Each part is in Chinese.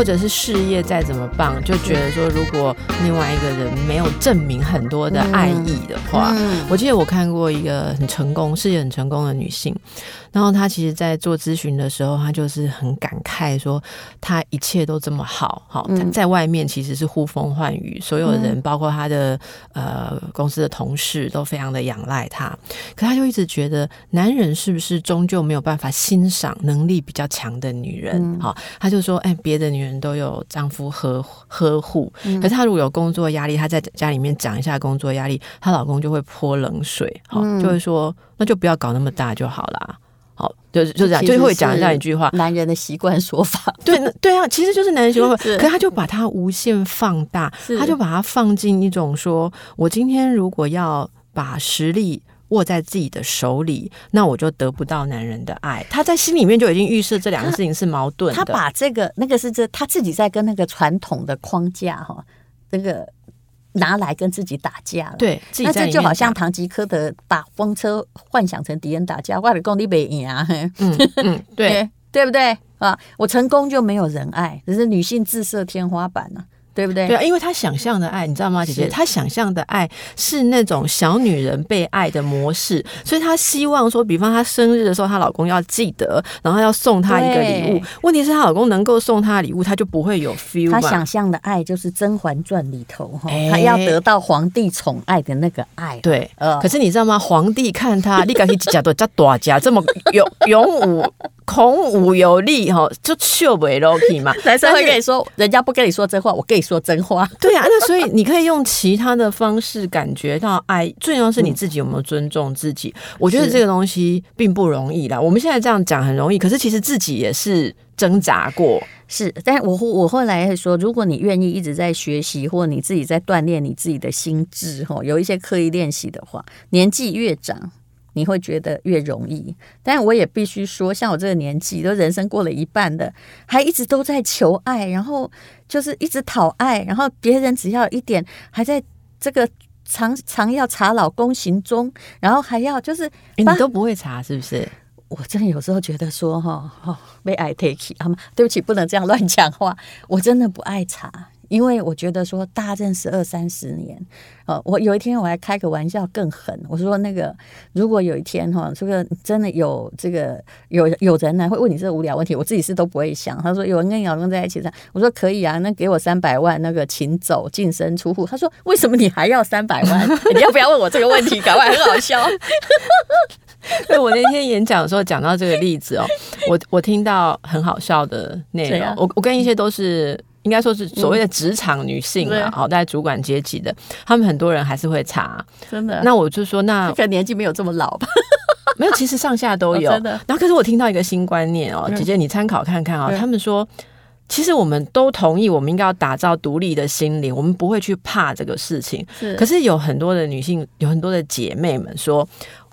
或者是事业再怎么棒，就觉得说如果另外一个人没有证明很多的爱意的话，嗯、我记得我看过一个很成功、事业很成功的女性。然后她其实，在做咨询的时候，她就是很感慨说，她一切都这么好，好，在外面其实是呼风唤雨，所有人，包括她的呃公司的同事，都非常的仰赖她。可她就一直觉得，男人是不是终究没有办法欣赏能力比较强的女人？好，她就说，哎，别的女人都有丈夫呵呵护，可是她如果有工作压力，她在家里面讲一下工作压力，她老公就会泼冷水，好，就会说，那就不要搞那么大就好啦。好，就是就这样，就会讲这样一句话，男人的习惯说法。对对啊，其实就是男人习惯说法。可是他就把它无限放大，他就把它放进一种说，我今天如果要把实力握在自己的手里，那我就得不到男人的爱。他在心里面就已经预设这两个事情是矛盾的。他把这个那个是这他自己在跟那个传统的框架哈，这个。拿来跟自己打架了，对，那这就好像唐吉诃德把风车幻想成敌人打架，我的功力没赢啊，嗯嗯，对，对不对啊？我成功就没有人爱，只是女性自设天花板呢、啊。对不对？对啊，因为他想象的爱，你知道吗，姐姐？他想象的爱是那种小女人被爱的模式，所以她希望说，比方她生日的时候，她老公要记得，然后要送她一个礼物。问题是她老公能够送她的礼物，她就不会有 feel。她想象的爱就是《甄嬛传》里头哈，她要得到皇帝宠爱的那个爱。对，呃可是你知道吗？皇帝看她，你敢去假多加大家这么勇勇武。孔武有力哈，就秀为 lucky 嘛。男生会跟你说，人家不跟你说真话，我跟你说真话。对啊，那所以你可以用其他的方式感觉到爱。最重要是你自己有没有尊重自己。嗯、我觉得这个东西并不容易啦。我们现在这样讲很容易，可是其实自己也是挣扎过。是，但是我我后来会说，如果你愿意一直在学习，或你自己在锻炼你自己的心智，哈，有一些刻意练习的话，年纪越长。你会觉得越容易，但我也必须说，像我这个年纪，都人生过了一半的，还一直都在求爱，然后就是一直讨爱，然后别人只要一点，还在这个常常要查老公行踪，然后还要就是你都不会查，是不是？我真的有时候觉得说，哈，哦，被爱 take 啊，对不起，不能这样乱讲话，我真的不爱查。因为我觉得说大家认识二三十年，呃，我有一天我还开个玩笑更狠，我说那个如果有一天哈，这个真的有这个有有人来会问你这个无聊问题，我自己是都不会想。他说有人跟你老公在一起，我说可以啊，那给我三百万，那个请走，净身出户。他说为什么你还要三百万？你要不要问我这个问题？赶快很好笑。对，我那天演讲的时候讲到这个例子哦，我我听到很好笑的内容，我我跟一些都是。应该说是所谓的职场女性啊，好、嗯，在主管阶级的，他们很多人还是会查，真的。那我就说，那可能年纪没有这么老吧？没有，其实上下都有。哦、真的。然后，可是我听到一个新观念哦，姐姐你参考看看啊、哦。他们说，其实我们都同意，我们应该要打造独立的心灵，我们不会去怕这个事情。是。可是有很多的女性，有很多的姐妹们说。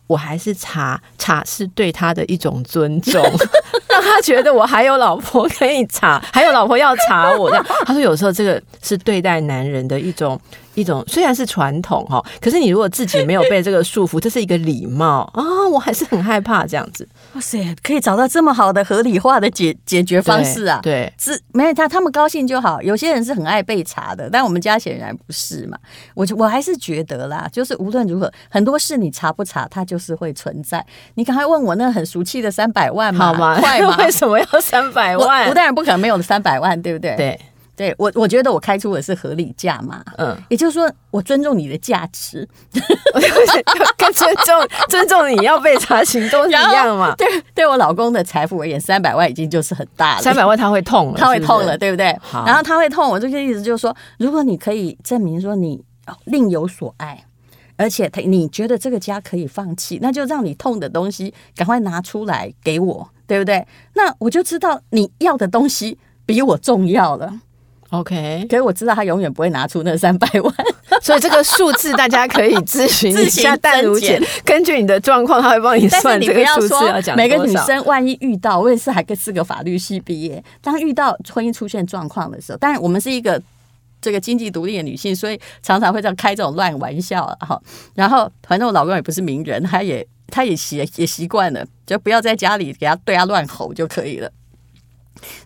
我还是查查是对他的一种尊重，让他觉得我还有老婆可以查，还有老婆要查我这样。他说有时候这个是对待男人的一种。一种虽然是传统哈，可是你如果自己没有被这个束缚，这是一个礼貌啊、我还是很害怕这样子。哇塞，可以找到这么好的合理化的解解决方式啊！对，是没有他他们高兴就好。有些人是很爱被查的，但我们家显然不是嘛。我我还是觉得啦，就是无论如何，很多事你查不查，它就是会存在。你刚才问我那很俗气的三百万嘛，好吗？快吗？为什么要三百万？我当然不可能没有三百万，对不对？对。对我，我觉得我开出的是合理价嘛，嗯，也就是说，我尊重你的价值，跟尊重 尊重你要被查行动是一样嘛？对，对我老公的财富而言，三百万已经就是很大了，三百万他会痛了，他会痛了，对不对？然后他会痛，我这个意思就是说，如果你可以证明说你另有所爱，而且他你觉得这个家可以放弃，那就让你痛的东西赶快拿出来给我，对不对？那我就知道你要的东西比我重要了。OK，可是我知道他永远不会拿出那三百万，所以这个数字大家可以咨询一下淡如姐，根据你的状况，他会帮你算这个数字要讲。每个女生万一遇到，我也是还是个法律系毕业，当遇到婚姻出现状况的时候，当然我们是一个这个经济独立的女性，所以常常会这样开这种乱玩笑哈。然后反正我老公也不是名人，他也他也习也习惯了，就不要在家里给他对他乱吼就可以了。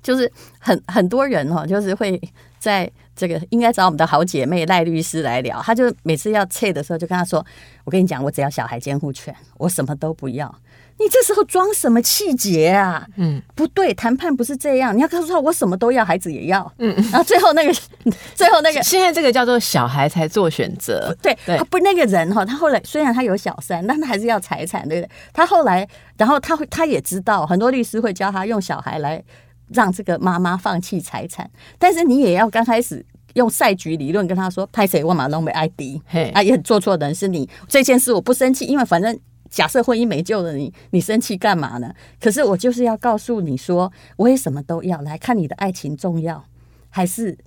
就是很很多人哦，就是会在这个应该找我们的好姐妹赖律师来聊。她就每次要撤的时候，就跟他说：“我跟你讲，我只要小孩监护权，我什么都不要。”你这时候装什么气节啊？嗯，不对，谈判不是这样。你要告诉他，我什么都要，孩子也要。嗯，然后最后那个，最后那个，现在这个叫做小孩才做选择。对，对他不那个人哈，他后来虽然他有小三，但他还是要财产，对不对？他后来，然后他会，他也知道很多律师会教他用小孩来让这个妈妈放弃财产，但是你也要刚开始用赛局理论跟他说，拍谁我马上被艾迪，嘿，啊，也做错的人是你，这件事我不生气，因为反正。假设婚姻没救了你，你你生气干嘛呢？可是我就是要告诉你说，我也什么都要来看你的爱情重要，还是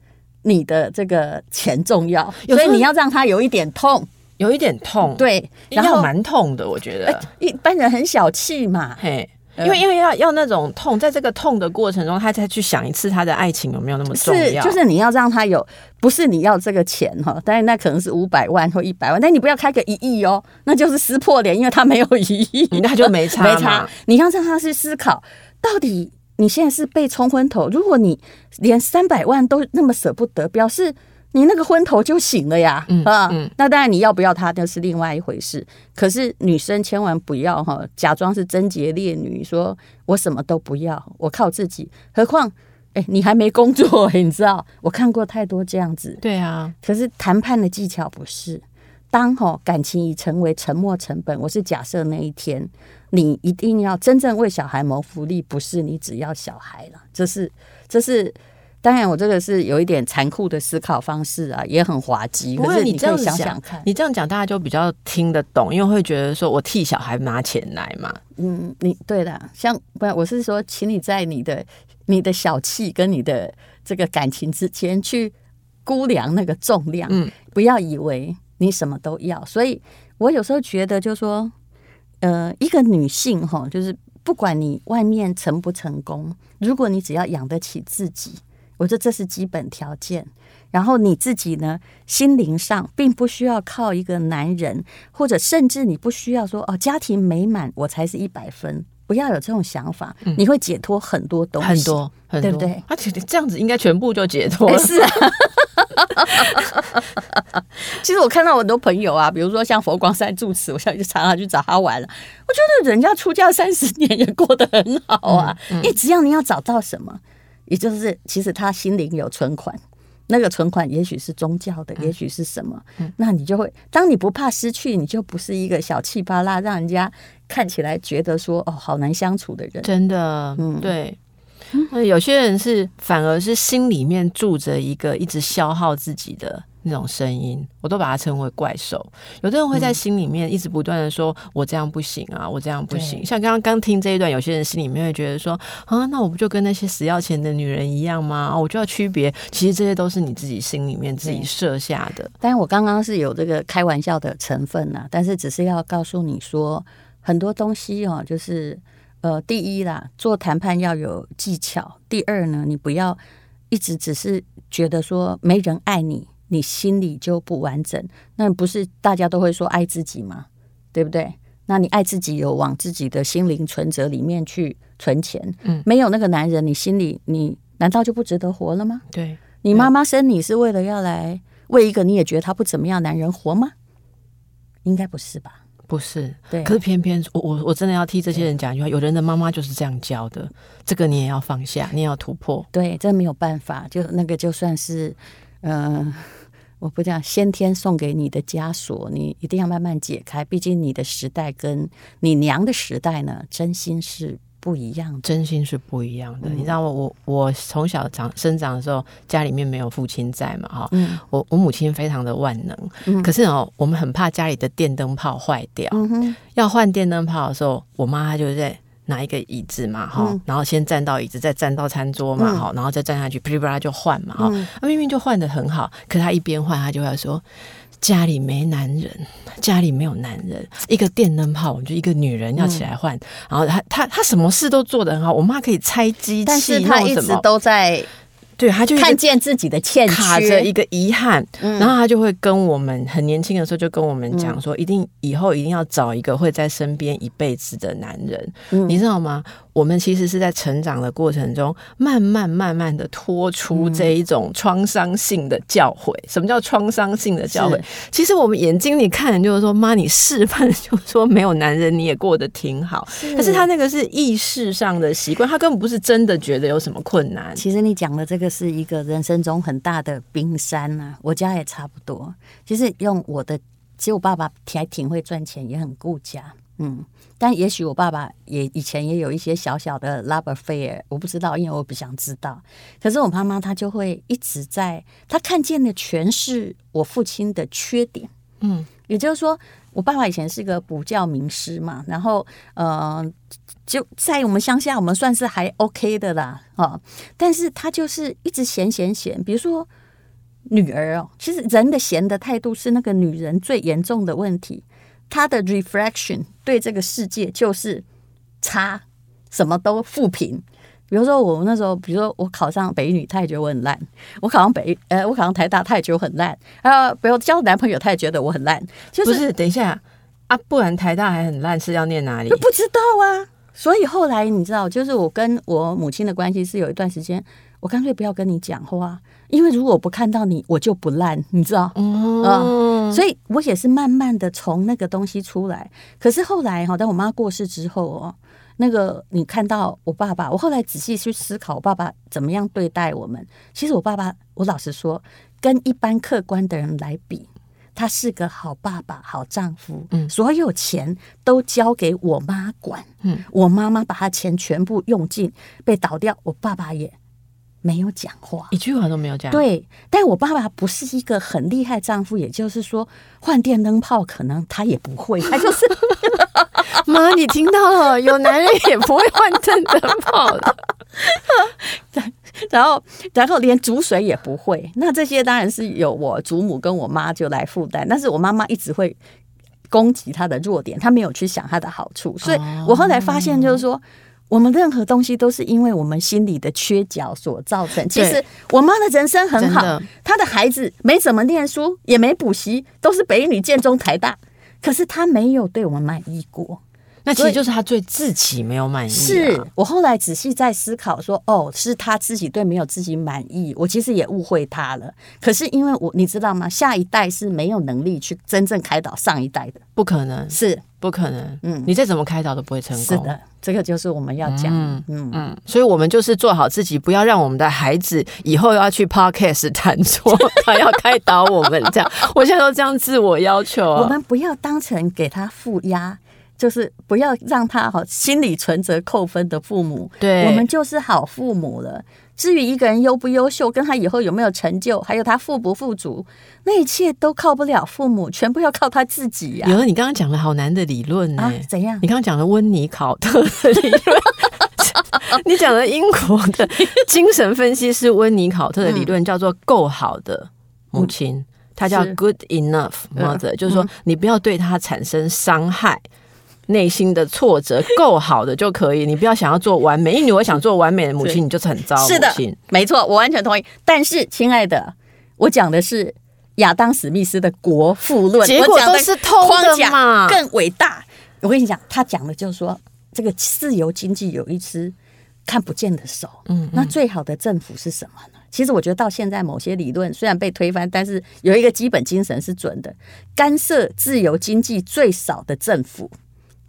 你的这个钱重要？所以你要让他有一点痛，有一点痛，对，然后蛮痛的，我觉得、欸、一般人很小气嘛，嘿。因为因为要要那种痛，在这个痛的过程中，他再去想一次他的爱情有没有那么重要？是，就是你要让他有，不是你要这个钱哈，但是那可能是五百万或一百万，但你不要开个一亿哦，那就是撕破脸，因为他没有一亿，那就没差没差。你要让他去思考，到底你现在是被冲昏头，如果你连三百万都那么舍不得，表示。你那个昏头就醒了呀，嗯、啊，嗯、那当然你要不要他那是另外一回事。可是女生千万不要哈，假装是贞洁烈女，说我什么都不要，我靠自己。何况，哎、欸，你还没工作，你知道？我看过太多这样子。对啊，可是谈判的技巧不是，当哈感情已成为沉没成本，我是假设那一天，你一定要真正为小孩谋福利，不是你只要小孩了，这是，这是。当然，我这个是有一点残酷的思考方式啊，也很滑稽。可是你这样想想看，你这样讲，大家就比较听得懂，因为会觉得说我替小孩拿钱来嘛。嗯，你对的，像不，我是说，请你在你的你的小气跟你的这个感情之间去估量那个重量。嗯，不要以为你什么都要。所以我有时候觉得，就是说，呃，一个女性哈，就是不管你外面成不成功，如果你只要养得起自己。我觉得这是基本条件，然后你自己呢，心灵上并不需要靠一个男人，或者甚至你不需要说哦，家庭美满我才是一百分，不要有这种想法，嗯、你会解脱很多东西，很多，很多，对不对？而且这样子应该全部就解脱了。是啊，其实我看到很多朋友啊，比如说像佛光山住持，我现在就常常去找他玩了。我觉得人家出家三十年也过得很好啊，因为、只要你要找到什么。也就是，其实他心灵有存款，那个存款也许是宗教的，也许是什么，嗯、那你就会，当你不怕失去，你就不是一个小气巴拉，让人家看起来觉得说哦，好难相处的人。真的，嗯，对。那、有些人是反而是心里面住着一个一直消耗自己的。那种声音，我都把它称为怪兽。有的人会在心里面一直不断的说：“我这样不行啊，我这样不行。”像刚刚刚听这一段，有些人心里面会觉得说：“啊，那我不就跟那些死要钱的女人一样吗？我就要区别。”其实这些都是你自己心里面自己设下的。但是我刚刚是有这个开玩笑的成分呐，但是只是要告诉你说，很多东西哦，就是呃，第一啦，做谈判要有技巧；第二呢，你不要一直只是觉得说没人爱你。你心里就不完整，那不是大家都会说爱自己吗？对不对？那你爱自己有往自己的心灵存折里面去存钱，嗯，没有那个男人，你心里你难道就不值得活了吗？对，你妈妈生你是为了要来为一个你也觉得他不怎么样男人活吗？应该不是吧？不是，对。可是偏偏我我我真的要替这些人讲一句话：有人的妈妈就是这样教的，这个你也要放下，你也要突破。对，这没有办法，就那个就算是。嗯、呃，我不讲先天送给你的枷锁，你一定要慢慢解开。毕竟你的时代跟你娘的时代呢，真心是不一样的，真心是不一样的。嗯、你知道我我从小长生长的时候，家里面没有父亲在嘛，哈、嗯，我我母亲非常的万能，嗯、可是哦，我们很怕家里的电灯泡坏掉，嗯、要换电灯泡的时候，我妈她就在。拿一个椅子嘛，哈、嗯，然后先站到椅子，再站到餐桌嘛，哈、嗯，然后再站下去，噼里啪啦就换嘛，哈、嗯，明明就换的很好，可他一边换，他就会说家里没男人，家里没有男人，一个电灯泡，我就一个女人要起来换，嗯、然后他他他什么事都做得很好，我妈可以拆机器，但是他一直都在。对，他就看见自己的欠缺，卡着一个遗憾，嗯、然后他就会跟我们很年轻的时候就跟我们讲说，一定以后一定要找一个会在身边一辈子的男人，嗯、你知道吗？我们其实是在成长的过程中，慢慢慢慢的脱出这一种创伤性的教诲。嗯、什么叫创伤性的教诲？其实我们眼睛里看就是说，妈，你示范就是说没有男人你也过得挺好。是，但是他那个是意识上的习惯，他根本不是真的觉得有什么困难。其实你讲的这个是一个人生中很大的冰山啊，我家也差不多。其实用我的，其实我爸爸还挺会赚钱，也很顾家。嗯，但也许我爸爸也以前也有一些小小的 love affair，我不知道，因为我不想知道。可是我妈妈她就会一直在，她看见的全是我父亲的缺点。嗯，也就是说，我爸爸以前是个补教名师嘛，然后呃，就在我们乡下，我们算是还 OK 的啦，啊，但是他就是一直嫌嫌嫌，比如说女儿哦，其实人的嫌的态度是那个女人最严重的问题。他的 reflection 对这个世界就是差，什么都负评。比如说我那时候，比如说我考上北女，他也觉得我很烂；我考上北呃，我考上台大，他也觉得我很烂。啊，比如交男朋友，他也觉得我很烂。就是、不是？等一下啊，不然台大还很烂，是要念哪里？不知道啊。所以后来你知道，就是我跟我母亲的关系是有一段时间，我干脆不要跟你讲话。因为如果我不看到你，我就不烂，你知道？嗯、呃，所以我也是慢慢的从那个东西出来。可是后来哈，当我妈过世之后哦，那个你看到我爸爸，我后来仔细去思考，我爸爸怎么样对待我们。其实我爸爸，我老实说，跟一般客观的人来比，他是个好爸爸、好丈夫。嗯，所有钱都交给我妈管。嗯，我妈妈把他钱全部用尽，被倒掉，我爸爸也。没有讲话，一句话都没有讲。对，但我爸爸不是一个很厉害丈夫，也就是说，换电灯泡可能他也不会，他就是 妈，你听到了，有男人也不会换电灯泡的。然后，然后连煮水也不会。那这些当然是有我祖母跟我妈就来负担，但是我妈妈一直会攻击他的弱点，她没有去想他的好处。所以我后来发现，就是说。我们任何东西都是因为我们心里的缺角所造成。其实我妈的人生很好，她的孩子没怎么念书，也没补习，都是北一女、建中、台大，可是她没有对我们满意过。那其实就是他对自己没有满意啊。是我后来仔细在思考说，哦，是他自己对没有自己满意。我其实也误会他了。可是因为我你知道吗？下一代是没有能力去真正开导上一代的，不可能是。不可能，嗯，你再怎么开导都不会成功。是的，这个就是我们要讲，嗯嗯嗯，所以我们就是做好自己，不要让我们的孩子以后要去 podcast 谈错，他要开导我们这样。我现在都这样自我要求，我们不要当成给他负压，就是不要让他好心理存折扣分的父母。对，我们就是好父母了。至于一个人优不优秀，跟他以后有没有成就，还有他富不富足，那一切都靠不了父母，全部要靠他自己呀、啊。有了，你刚刚讲了好难的理论呢、欸啊？怎样？你刚刚讲了温尼考特的理论，你讲的英国的精神分析师温尼考特的理论，叫做够好的母亲，他、嗯、叫 good enough mother，、嗯、就是说你不要对他产生伤害。内心的挫折够好的就可以，你不要想要做完美。因为你会想做完美的母亲，你就是很糟。是的，没错，我完全同意。但是，亲爱的，我讲的是亚当·史密斯的《国富论》，结果都是偷的嘛，更伟大。我跟你讲，他讲的就是说，这个自由经济有一只看不见的手。嗯，嗯，那最好的政府是什么呢？其实我觉得到现在，某些理论虽然被推翻，但是有一个基本精神是准的：干涉自由经济最少的政府。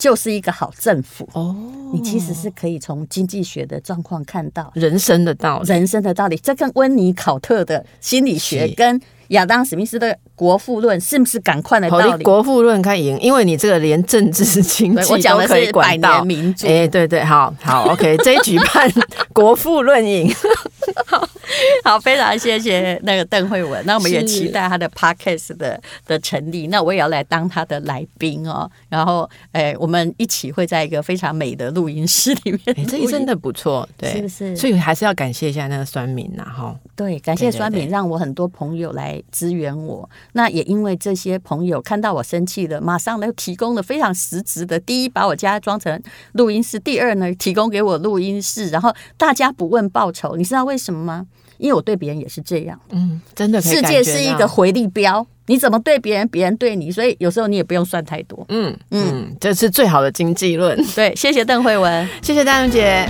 就是一个好政府哦，你其实是可以从经济学的状况看到人生的道理，人生的道理。这跟温尼考特的心理学跟亚当史密斯的国富论是不是赶快的道理？国富论可以赢，因为你这个连政治经济都可以管到。哎，对对，好好，OK，这一局判 国富论赢。好，好，非常谢谢那个邓慧文。那我们也期待他的 podcast 的的成立。那我也要来当他的来宾哦。然后，哎，我们一起会在一个非常美的录音室里面。哎，这个真的不错，对，是不是？所以还是要感谢一下那个酸民呐，哈。对，感谢酸民，让我很多朋友来支援我。那也因为这些朋友看到我生气了，马上呢提供了非常实质的：第一，把我家装成录音室；第二呢，提供给我录音室。然后大家不问报酬，你知道为什么吗？因为我对别人也是这样。嗯，真的，世界是一个回力镖，你怎么对别人，别人对你，所以有时候你也不用算太多。嗯嗯，这是最好的经济论。对，谢谢邓慧文，谢谢大荣姐。